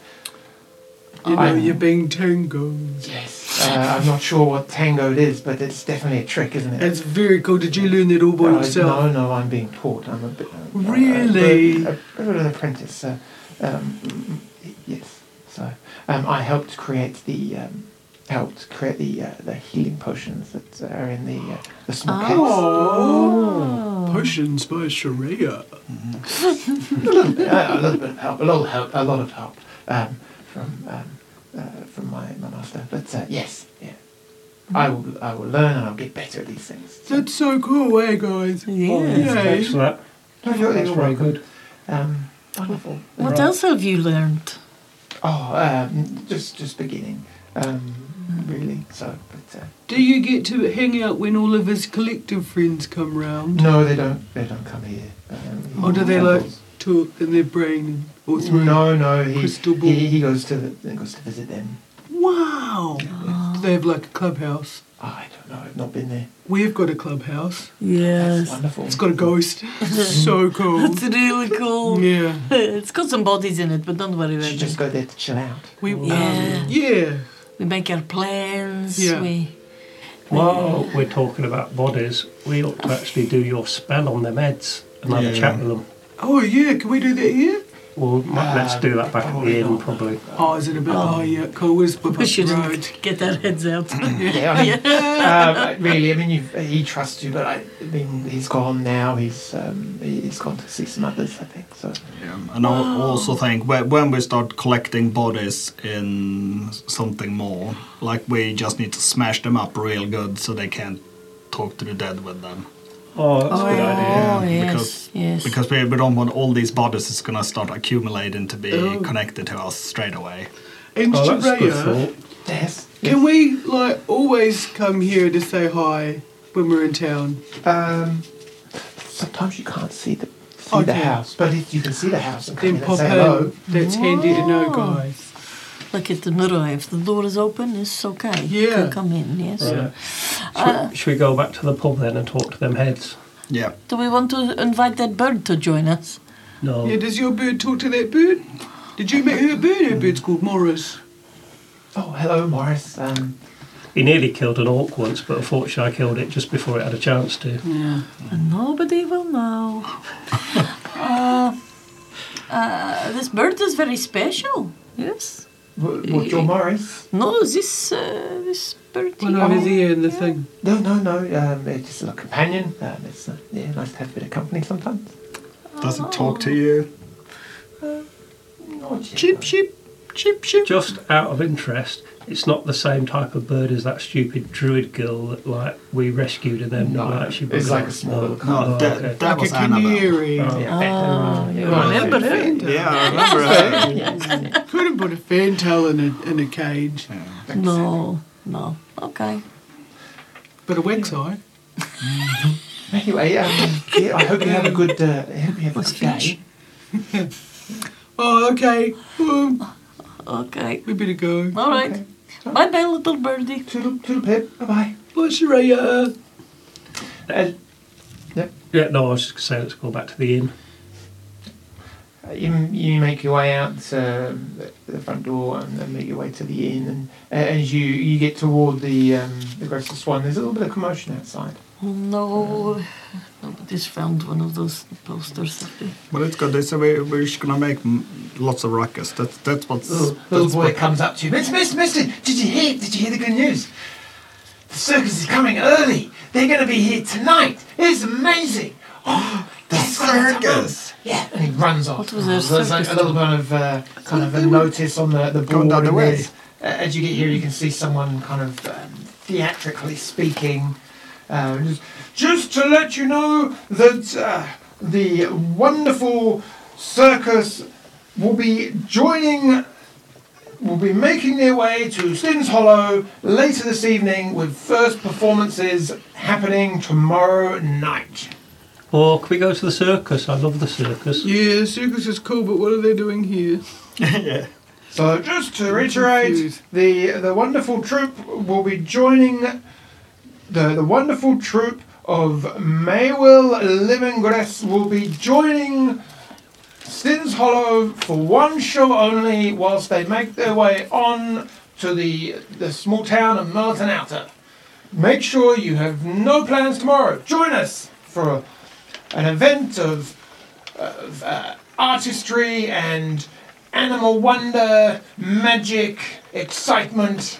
You know, I- you're being tango. Yes. Uh, I'm not sure what tango it is, but it's definitely a trick, isn't it? It's very cool. Did you learn it all by Uh, yourself? No, no, I'm being taught. I'm a bit. Uh, Really? A, a, bit of an apprentice. Uh, um, yes. So um, I helped create the. Um, helped create the uh, the healing potions that are in the uh, the small case. Oh. Potions by Shreya. a, little bit, uh, a little bit of help, a lot of help, a lot of help um, from um, from my, my master. But uh, yes, yeah, I will I will learn and I'll get better at these things. So, That's so cool, eh, guys? Yes. Yeah. Thanks for that. That's very welcome. good. Um, wonderful. What Right. else have you learned? Oh, um, just just beginning, um, really. So, but uh, Do you get to hang out when all of his collective friends come round? no, they don't. They don't come here. Um, Or do they like talk in their brain or through? No, no. He, crystal ball? he he goes to the, he goes to visit them. Wow. Do they have like a clubhouse? I don't know. I've not been there. We've got a clubhouse. That's Yes. wonderful. It's got a ghost. so cool. It's really cool. Yeah. It's got some bodies in it, but don't worry You about should it. just go there to chill out. We Yeah. um, yeah. We make our plans. Yeah. We, While we're talking about bodies, we ought to actually do your spell on them heads and have a chat with them. Oh yeah. Can we do that here? Well, might- let's do that back at the inn, probably. Oh, is it a bit? Oh, yeah. Cool. Where's the we shouldn't road? get that heads out. Yeah, I mean, uh, really, I mean, you've, he trusts you, but I, I mean, he's gone now. He's um, he's gone to see some others, I think. So Yeah, and I also think when we start collecting bodies in something more, like we just need to smash them up real good so they can't talk to the dead with them. Oh, that's a good oh, idea. yes, because- yes. Because we, we don't want all these bodies is gonna start accumulating to be Oh. connected to us straight away. And Oh, that's a good thought. Yes. can we like always come here to say hi when we're in town? Um, sometimes you can't see the see the house, but if you can see the house and come Then in and pop say hello. in. That's handy to know, Oh. guys. Like at the mirror, if the door is open, it's okay. You Yeah. can come in, yes. Right. Uh, Should, we, should we go back to the pub then and talk to them heads? Yeah. do we want to invite that bird to join us? No. Yeah, does your bird talk to that bird? Did you meet her bird? Her bird's called Morris. Oh, hello, Morris. Um, He nearly killed an orc once, but unfortunately I killed it just before it had a chance to. Yeah. And nobody will know. uh, uh, this bird is very special. Yes. W- what, your Morris? No, this uh, this bird. One here. over there in the thing. No, no, no. Um, it's just a companion. Um, it's uh, yeah, nice to have a bit of company sometimes. Does it talk to you? Oh, gee, Chip, chip, chip, chip. Just out of interest, it's not the same type of bird as that stupid druid girl that like we rescued and then No, like she it's bugged like a small little No, Oh, that, okay. that Like was a Annabelle. canary. Oh. Yeah, Ah, you yeah. remember her? Yeah, I remember that. Could have put a fantail in a, in a cage. No, no. Okay. But a wax eye. Anyway, um, yeah, I hope you have a good. Uh, I hope you have a good day. Oh, okay. Um, Okay. we better go. All right. Okay. Bye bye, little birdie. Toodle, toodle pip. Bye bye. Bye, Shreya. Uh, Yeah, no, I was just going to say let's go back to the inn. Uh, you, you make your way out to the, the front door and then make your way to the inn. And uh, as you, you get toward the um, the Graceful Swan, there's a little bit of commotion outside. Oh, no. Nobody's found one of those posters, have? Well, it's good. So we, we're just gonna make lots of ruckus. That's that's what's. Little, little boy what- comes up to you. Mister, mister, mister, did you hear? Did you hear the good news? The circus is coming early. They're going to be here tonight. It's amazing. Oh, The yes, circus. Yeah, and he runs off. What was their There's like circus a little bit of uh, kind of a notice on the the board. Going down the way. uh, as you get here, you can see someone kind of um, theatrically speaking. Uh, just, just to let you know that uh, the wonderful circus will be joining. Will be making their way to Stins Hollow later this evening with first performances happening tomorrow night. Or can we go to the circus? I love the circus. Yeah, the circus is cool, but what are they doing here? yeah. So just to reiterate, the the wonderful troupe will be joining the the wonderful troupe of Maywell Livingress will be joining Stins Hollow for one show only whilst they make their way on to the the small town of Merton Outer. Make sure you have no plans tomorrow. Join us for an event of, of uh, artistry and animal wonder, magic, excitement.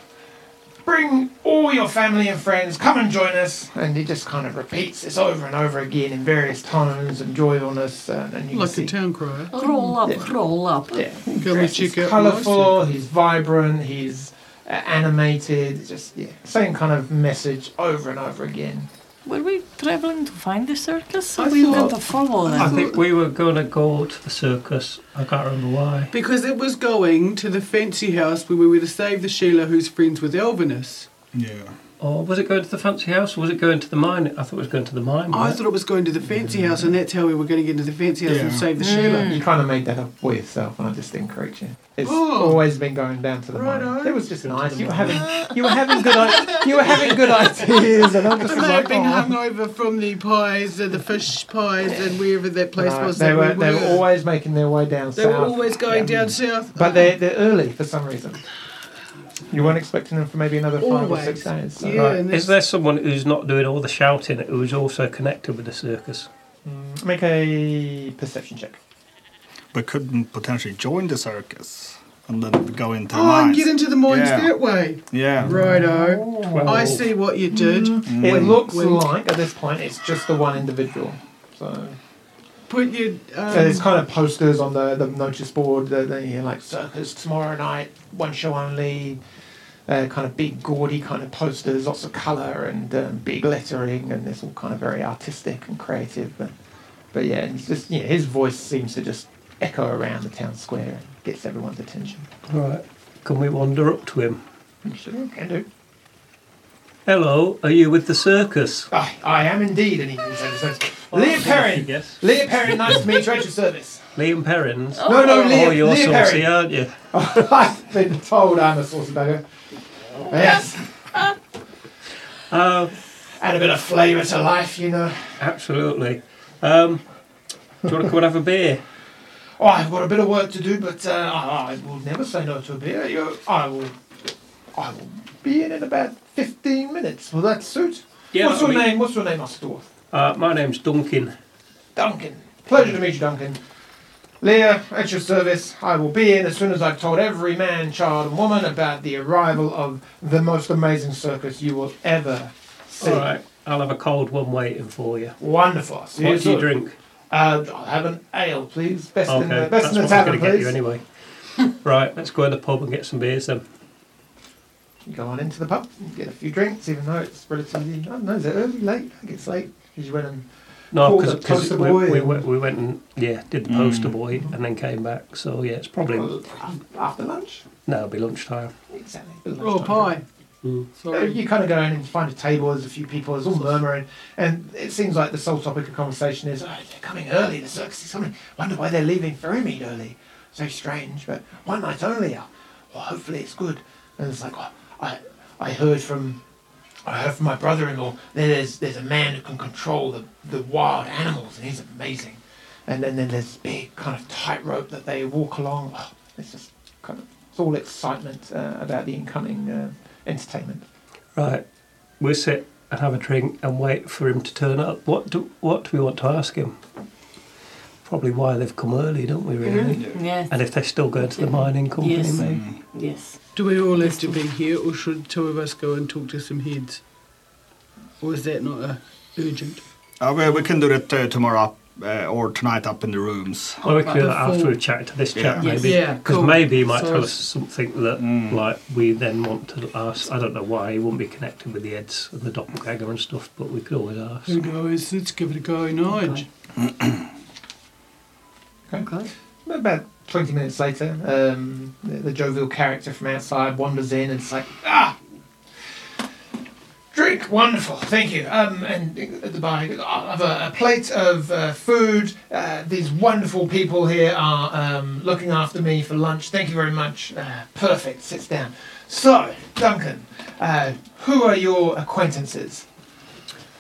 Bring all your family and friends. Come and join us. And he just kind of repeats this over and over again in various tones and joyfulness. And, and you Like can a see, town crier. Roll up, Yeah. roll up. yeah, he's check out my colourful. He's vibrant. He's uh, animated. Just yeah, same kind of message over and over again. Were we travelling to find the circus? Or I we were going to follow them? I them? think we were going to go to the circus. I can't remember why. Because it was going to the fancy house where we were to save the Sheila who's friends with Elvinus. Yeah. Or was it going to the fancy house or was it going to the mine? I thought it was going to the mine. I wasn't thought it was going to the fancy house, and that's how we were going to get into the fancy house and save the Mm. Sheila. You kind of made that up for yourself, and I just didn't you. It's Oh. always been going down to the Righto. mine. It was just nice. You were having, you were having good, i- you were having good ideas, and I just I was may like, have been "Oh." hungover from the pies, and the fish pies, and wherever that place No, was they that were, we they were were. always making their way down south. They south. were always going Yeah. down south. But they're, they're early for some reason. You weren't expecting them for maybe another five or six Always. days. So. Yeah. Right. Is there someone who's not doing all the shouting who is also connected with the circus? Mm, Make a perception check. But couldn't potentially join the circus and then go into the Oh, and mines. get into the mines Yeah. that way. yeah. Righto. Well, I see what you did. Mm, It Wink, looks wink. like at this point it's just the one individual. So, Put your. Um, so there's kind of posters on the, the notice board that they you know, like circus tomorrow night, one show only. uh, kind of big, gaudy kind of posters, lots of colour and um, big lettering, and it's all kind of very artistic and creative. But, but yeah, it's just yeah, his voice seems to just echo around the town square and gets everyone's attention. Right. Can we wander up to him? Sure, can do. Hello, are you with the circus? I, I am indeed, and he says, Leah Perrin. Yes. Leah Perrin, nice to meet you at your service. Liam Perrins. No, no, Leah, oh, you're Leah saucy, Perrin. aren't you? I've been told I'm a saucy bugger. Yes, Oh, add a bit of flavour to life, you know. absolutely. Um, do you want to come and have a beer? Oh, I've got a bit of work to do, but uh, I, I will never say no to a beer. You, I will, I will be in in about fifteen minutes. Will that suit? Yeah, What's your I mean- name? What's your name, Master Dwarf? Uh, my name's Duncan. Duncan. Pleasure to meet you, Duncan. Leah, at your service. I will be in as soon as I've told every man, child, and woman about the arrival of the most amazing circus you will ever see. All right, I'll have a cold one waiting for you. Wonderful. See What do you drink? Uh, I'll have an ale, please. Best in the, best in the what I was tavern, to get please. you anyway. right, let's go to the pub and get some beers then. You go on into the pub, and get a few drinks, even though it's relatively, I don't know, is it early, late? I think it's late. Because you went and, No, because the poster we, we, went, we went and yeah did the poster boy and then came back. So yeah, it's probably after lunch. no, it'll be lunchtime. Exactly. bit of lunchtime. pie. Mm. So you kind of go in and find a table, there's a few people, there's all murmuring, and it seems like the sole topic of conversation is, oh, they're coming early, the circus is coming. Wonder why they're leaving Ferrymead early. So strange, but one night only. Well, hopefully it's good. And it's like, oh, I, I heard from, I heard from my brother-in-law. There's, there's a man who can control the, the wild animals, and he's amazing. And then, then there's big kind of tightrope that they walk along. Oh, it's just kind of, it's all excitement uh, about the incoming uh, entertainment. Right, we'll sit and have a drink and wait for him to turn up. What do what do we want to ask him? Probably why they've come early, don't we? Really? Yes. And if they're still going to the mining company, Yes. maybe. Yes. Do we all have to be here, or should two of us go and talk to some heads? Or is that not uh, urgent? Uh, we, we can do it uh, tomorrow up, uh, or tonight up in the rooms. Well, we could do that after we chat to this chap, Yeah. Yes. maybe. Yeah, Because cool. maybe he might So tell us something that, Mm. like, we then want to ask. I don't know why he wouldn't be connected with the heads and the doppelganger and stuff, but we could always ask. Who knows? Let's give it a go, Nige. Okay. About 20 minutes later, um, the, the jovial character from outside wanders in and it's like, ah, drink, wonderful, thank you. Um, and at the bar, I'll have a, a plate of uh, food. Uh, these wonderful people here are um, looking after me for lunch. Thank you very much. Uh, perfect, sits down. So, Duncan, uh, who are your acquaintances?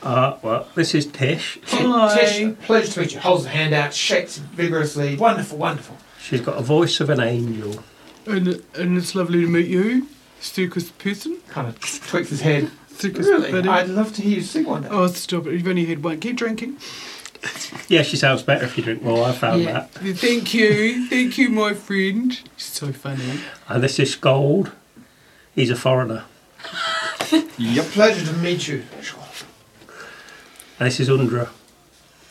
Uh, well, this is Tish. She, Hi. Tish, pleasure to meet you. Holds a hand out, shakes vigorously. Wonderful, wonderful. She's got a voice of an angel. And, and it's lovely to meet you, Stukas person. Kind of tweaks his head. Stukas Really? buddy. I'd love to hear you sing one day. Oh, stop it. You've only had one. Keep drinking. Yeah, she sounds better if you drink more. I found Yeah. that. Thank you. Thank you, my friend. She's So funny. And this is Gold. He's a foreigner. Your Pleasure to meet you. Sure. And this is Undra.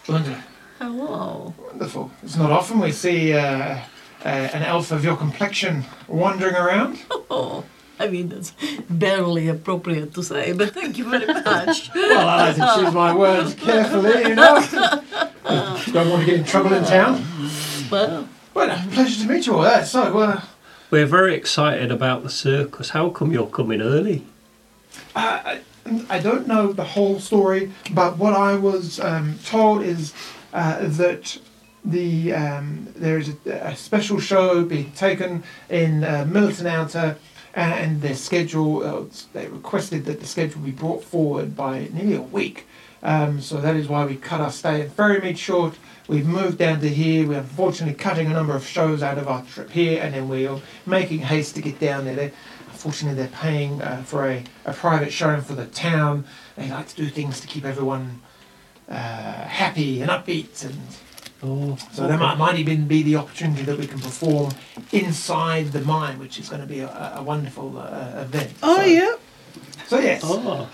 Wonderful. Hello. Wonderful. It's not often we see uh, uh, an elf of your complexion wandering around. Oh, I mean, that's barely appropriate to say, but thank you very much. Well, I like to choose my words carefully, you know. Don't want to get in trouble in town. well, Well, uh, pleasure to meet you all. Uh, so, uh, We're very excited about the circus. How come you're coming early? I, I don't know the whole story, but what I was um, told is uh, that the um, there is a, a special show being taken in uh, Milton Outer, and their schedule. Uh, they requested that the schedule be brought forward by nearly a week. Um, so that is why we cut our stay in Ferrymead short. We've moved down to here. We're unfortunately cutting a number of shows out of our trip here, and then we're making haste to get down there. Unfortunately, they're paying uh, for a, a private showing for the town. They like to do things to keep everyone uh, happy and upbeat, and Oh, so there might, might even be the opportunity that we can perform inside the mine, which is going to be a, a wonderful uh, event. Oh, so, yeah. So yes. Oh,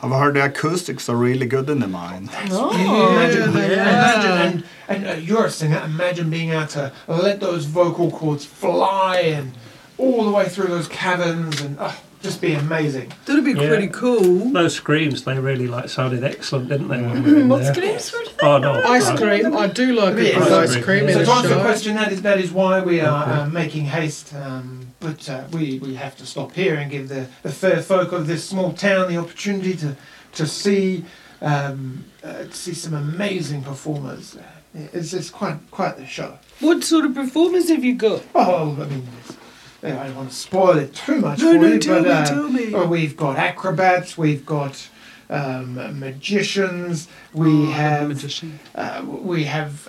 I've heard the acoustics are really good in the mine. oh, Imagine, Yeah. imagine, and, and uh, you're a singer. Imagine being able to let those vocal cords fly and all the way through those caverns, and oh, just be amazing. That'd be Yeah. pretty cool. Those screams, they really like sounded excellent, didn't they? When we were in What there? screams were Oh no, Ice right. cream. I do like a Yeah, good ice cream Yeah. So to answer your show. question, that is that is why we are Okay. uh, making haste. Um, but uh, we we have to stop here and give the, the fair folk of this small town the opportunity to to see um, uh, to see some amazing performers. Uh, It's, it's quite quite the show. What sort of performers have you got? Oh, I mean, it's- I don't want to spoil it too much No, for no, you, tell but me, uh, tell me. we've got acrobats, we've got um, magicians, we Oh, have magician. uh, we have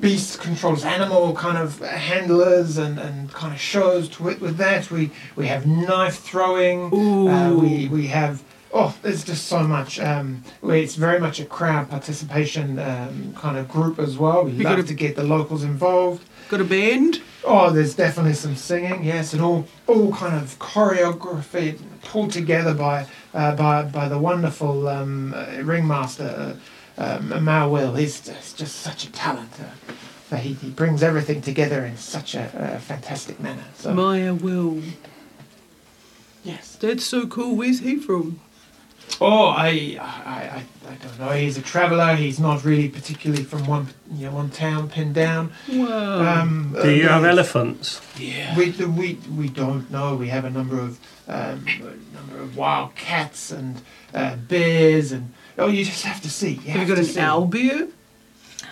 beast controls, animal kind of handlers, and, and kind of shows to it with that. We we have knife throwing. Ooh. Uh, we we have oh, there's just so much. Um, it's very much a crowd participation um, kind of group as well. We You love gotta- to get the locals involved. got a band? Oh, there's definitely some singing, yes, and all all kind of choreography pulled together by uh, by by the wonderful um, uh, ringmaster uh, um, Mao Will. He's just, just such a talent. Uh, he, he brings everything together in such a, a fantastic manner. So Maya Will. yes. That's so cool. Where's he from? Oh, I, I, I, I don't know. He's a traveller. He's not really particularly from one, you know, one town pinned down. Wow. Um, Do you uh, have elephants? yeah. We, we, we don't know. We have a number of um, a number of wild cats and uh, bears and oh, you just have to see. You Have you got to an see. owl bear? You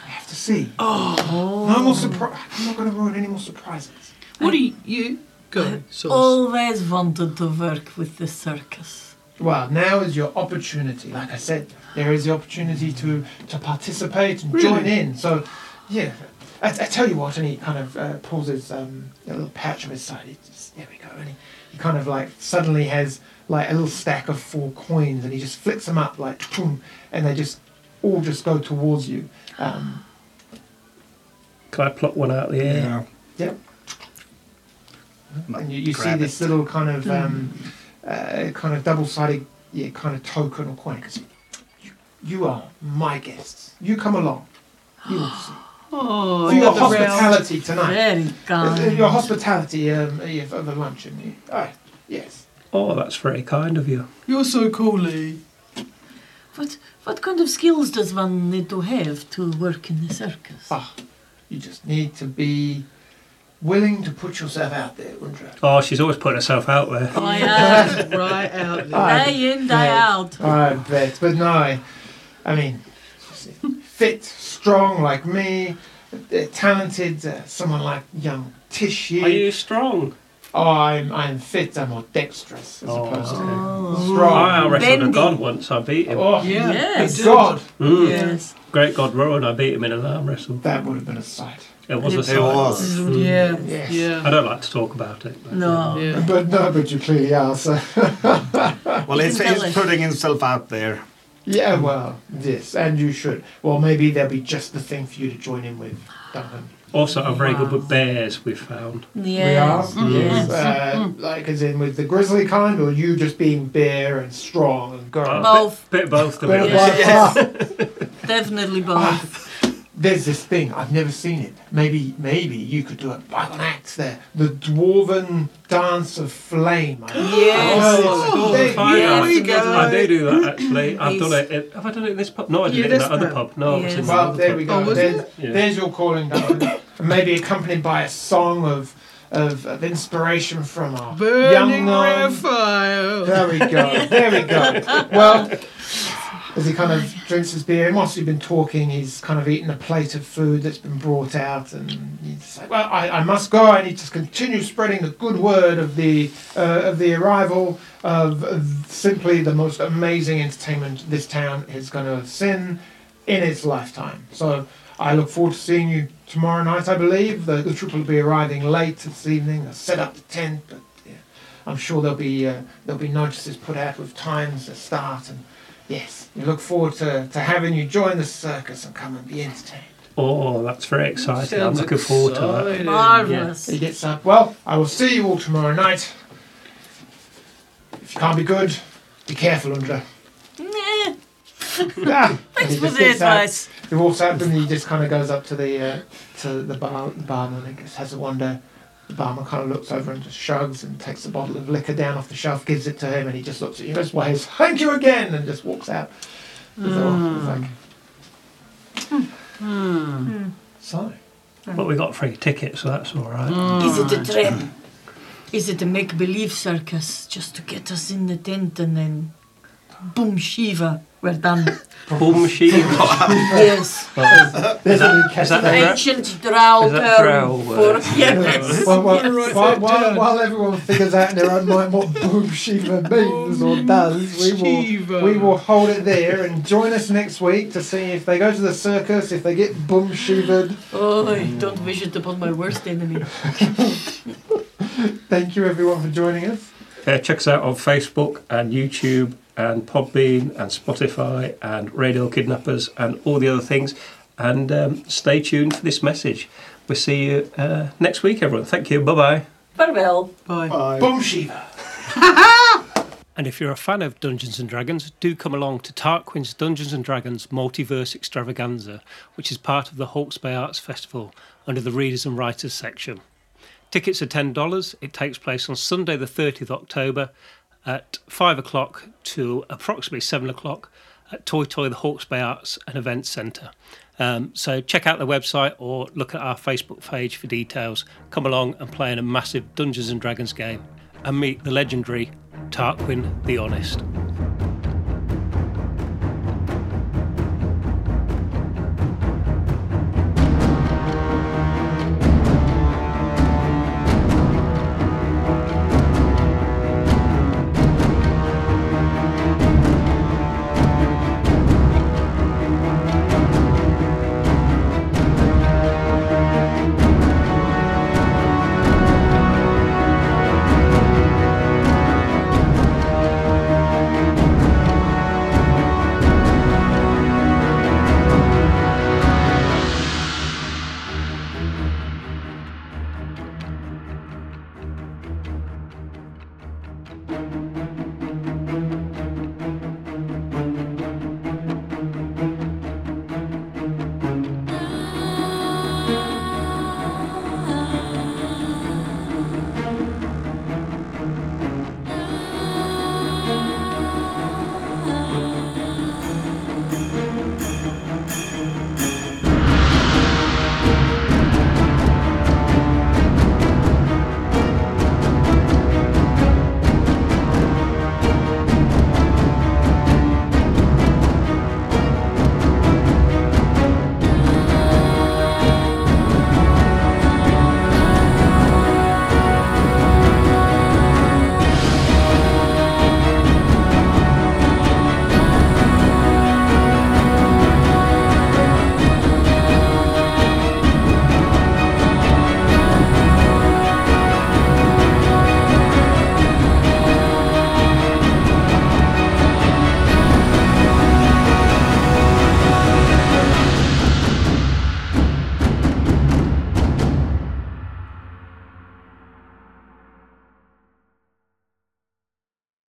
have to see. Oh. No more surprise. I'm not going to ruin any more surprises. What do you, you go? Sauce. Always wanted to work with the circus. Well, now is your opportunity. Like I said, there is the opportunity to to participate and Really? join in. So, yeah. I, I tell you what, and he kind of uh, pulls his um, little pouch of his side. He just, there we go. And he, he kind of like suddenly has like a little stack of four coins, and he just flicks them up like, boom, and they just all just go towards you. Um, Can I pluck one out of the air? Now. Yep. And you, you see this little kind of um, uh, kind of double-sided yeah, kind of token or coin. 'cause you, you are my guests. You come along. You will see. Oh, For your another round. hospitality tonight. Very Uh, uh, kind. Your hospitality um, yeah, for the luncheon. yeah. Oh, yes. Oh, that's very kind of you. You're so cool, Lee. What, what kind of skills does one need to have to work in the circus? Ah, you just need to be willing to put yourself out there, Undra. Oh, she's always putting herself out there. Oh, yeah. right out there. Day in, day Yeah. out. I bet. But no, I, I mean, fit, strong like me, uh, talented, uh, someone like young Tish here. Are you strong? Oh, I'm, I'm fit, I'm more dexterous as Oh, opposed to Oh. strong. I wrestled a god once. I beat him. Oh, Yeah. Yes. good God, Mm. Yes. Great God Rowan, I beat him in an arm wrestle. that would have been a sight. It was a It sight. was. Mm. Yeah. Yes. I Yeah. don't like to talk about it. but- No. Yeah. But no, but you clearly are. So Well, You he's, tell he's us. putting himself out there. yeah, well, yes, and you should. Well, maybe there'll be just the thing for you to join in with, Duncan. Also, I'm very good with bears, we've found. Yes. We are. Yes. Yes. Uh, like as in with the grizzly kind, or you just being bare and strong and girl. Both. Bit, bit both to Bit me. of Yes. both. Definitely both. There's this thing I've never seen it. Maybe maybe you could do it by an act there. The dwarven dance of flame. I- Yes. Oh, There there- Yes, I- we go. I do do that actually. I've done it. In, have I done it in this pub? No, I did Yeah, it in this that other pub. pub. No, it was in Yes. the Well, there we go. Oh, there's. Yeah. there's your calling, Duncan. Maybe accompanied by a song of of, of inspiration from our Burning young gnome. fire. There we go. There we go. Well, as he kind of drinks his beer, and whilst we've been talking, he's kind of eaten a plate of food that's been brought out, and he's like, "Well, I, I must go. I need to continue spreading the good word of the uh, of the arrival of, simply the most amazing entertainment this town is going to have seen in its lifetime. So." I look forward to seeing you tomorrow night, I believe. The, the troop will be arriving late this evening. I'll set up the tent, but yeah, I'm sure there'll be uh, there'll be notices put out with times to start. And yes, we look forward to, to having you join the circus and come and be entertained. Oh, that's very exciting. I'm Sounds looking forward to that. exciting. Marvelous. He gets up. Well, I will see you all tomorrow night. If you can't be good, be careful, Undra. Nah, Ah, Thanks he for the gets out. advice. He walks out and he just kind of goes up to the uh, to the bar, the barman and goes, has a wonder. The barman kind of looks over and just shrugs and takes the bottle of liquor down off the shelf, gives it to him, and he just looks at you, just waves, "Thank you again," and just walks out. It's all- hmm. it's like, hmm. so. But we got free tickets, so that's all right. Hmm. Is it a trap? Is it a make believe circus just to get us in the tent and then boom Shiva, we're done. Boom Shiva. yes. There's a is that the- Ancient drow Is that term drow for word? yes. While, while, Write while, while, while everyone figures out in their own mind what Boom Shiva means or does, we will, we will hold it there and join us next week to see if they go to the circus, if they get Boom Shivaed. Oh, I don't wish it upon my worst enemy. Thank you everyone for joining us. Uh, check us out on Facebook and YouTube and Podbean and Spotify and Radio Kidnappers and all the other things. And um, stay tuned for this message. We'll see you uh, next week, everyone. Thank you. Bye bye. Farewell. Bye. Boom Shiva! And if you're a fan of Dungeons and Dragons, do come along to Tarquin's Dungeons and Dragons Multiverse Extravaganza, which is part of the Hawke's Bay Arts Festival under the Readers and Writers section. Tickets are $10. It takes place on Sunday, the 30th October at 5 o'clock to approximately 7 o'clock at Toitoi, the Hawke's Bay Arts and Events Centre. Um, so check out the website or look at our Facebook page for details. Come along and play in a massive Dungeons and Dragons game and meet the legendary Tarquin the Honest.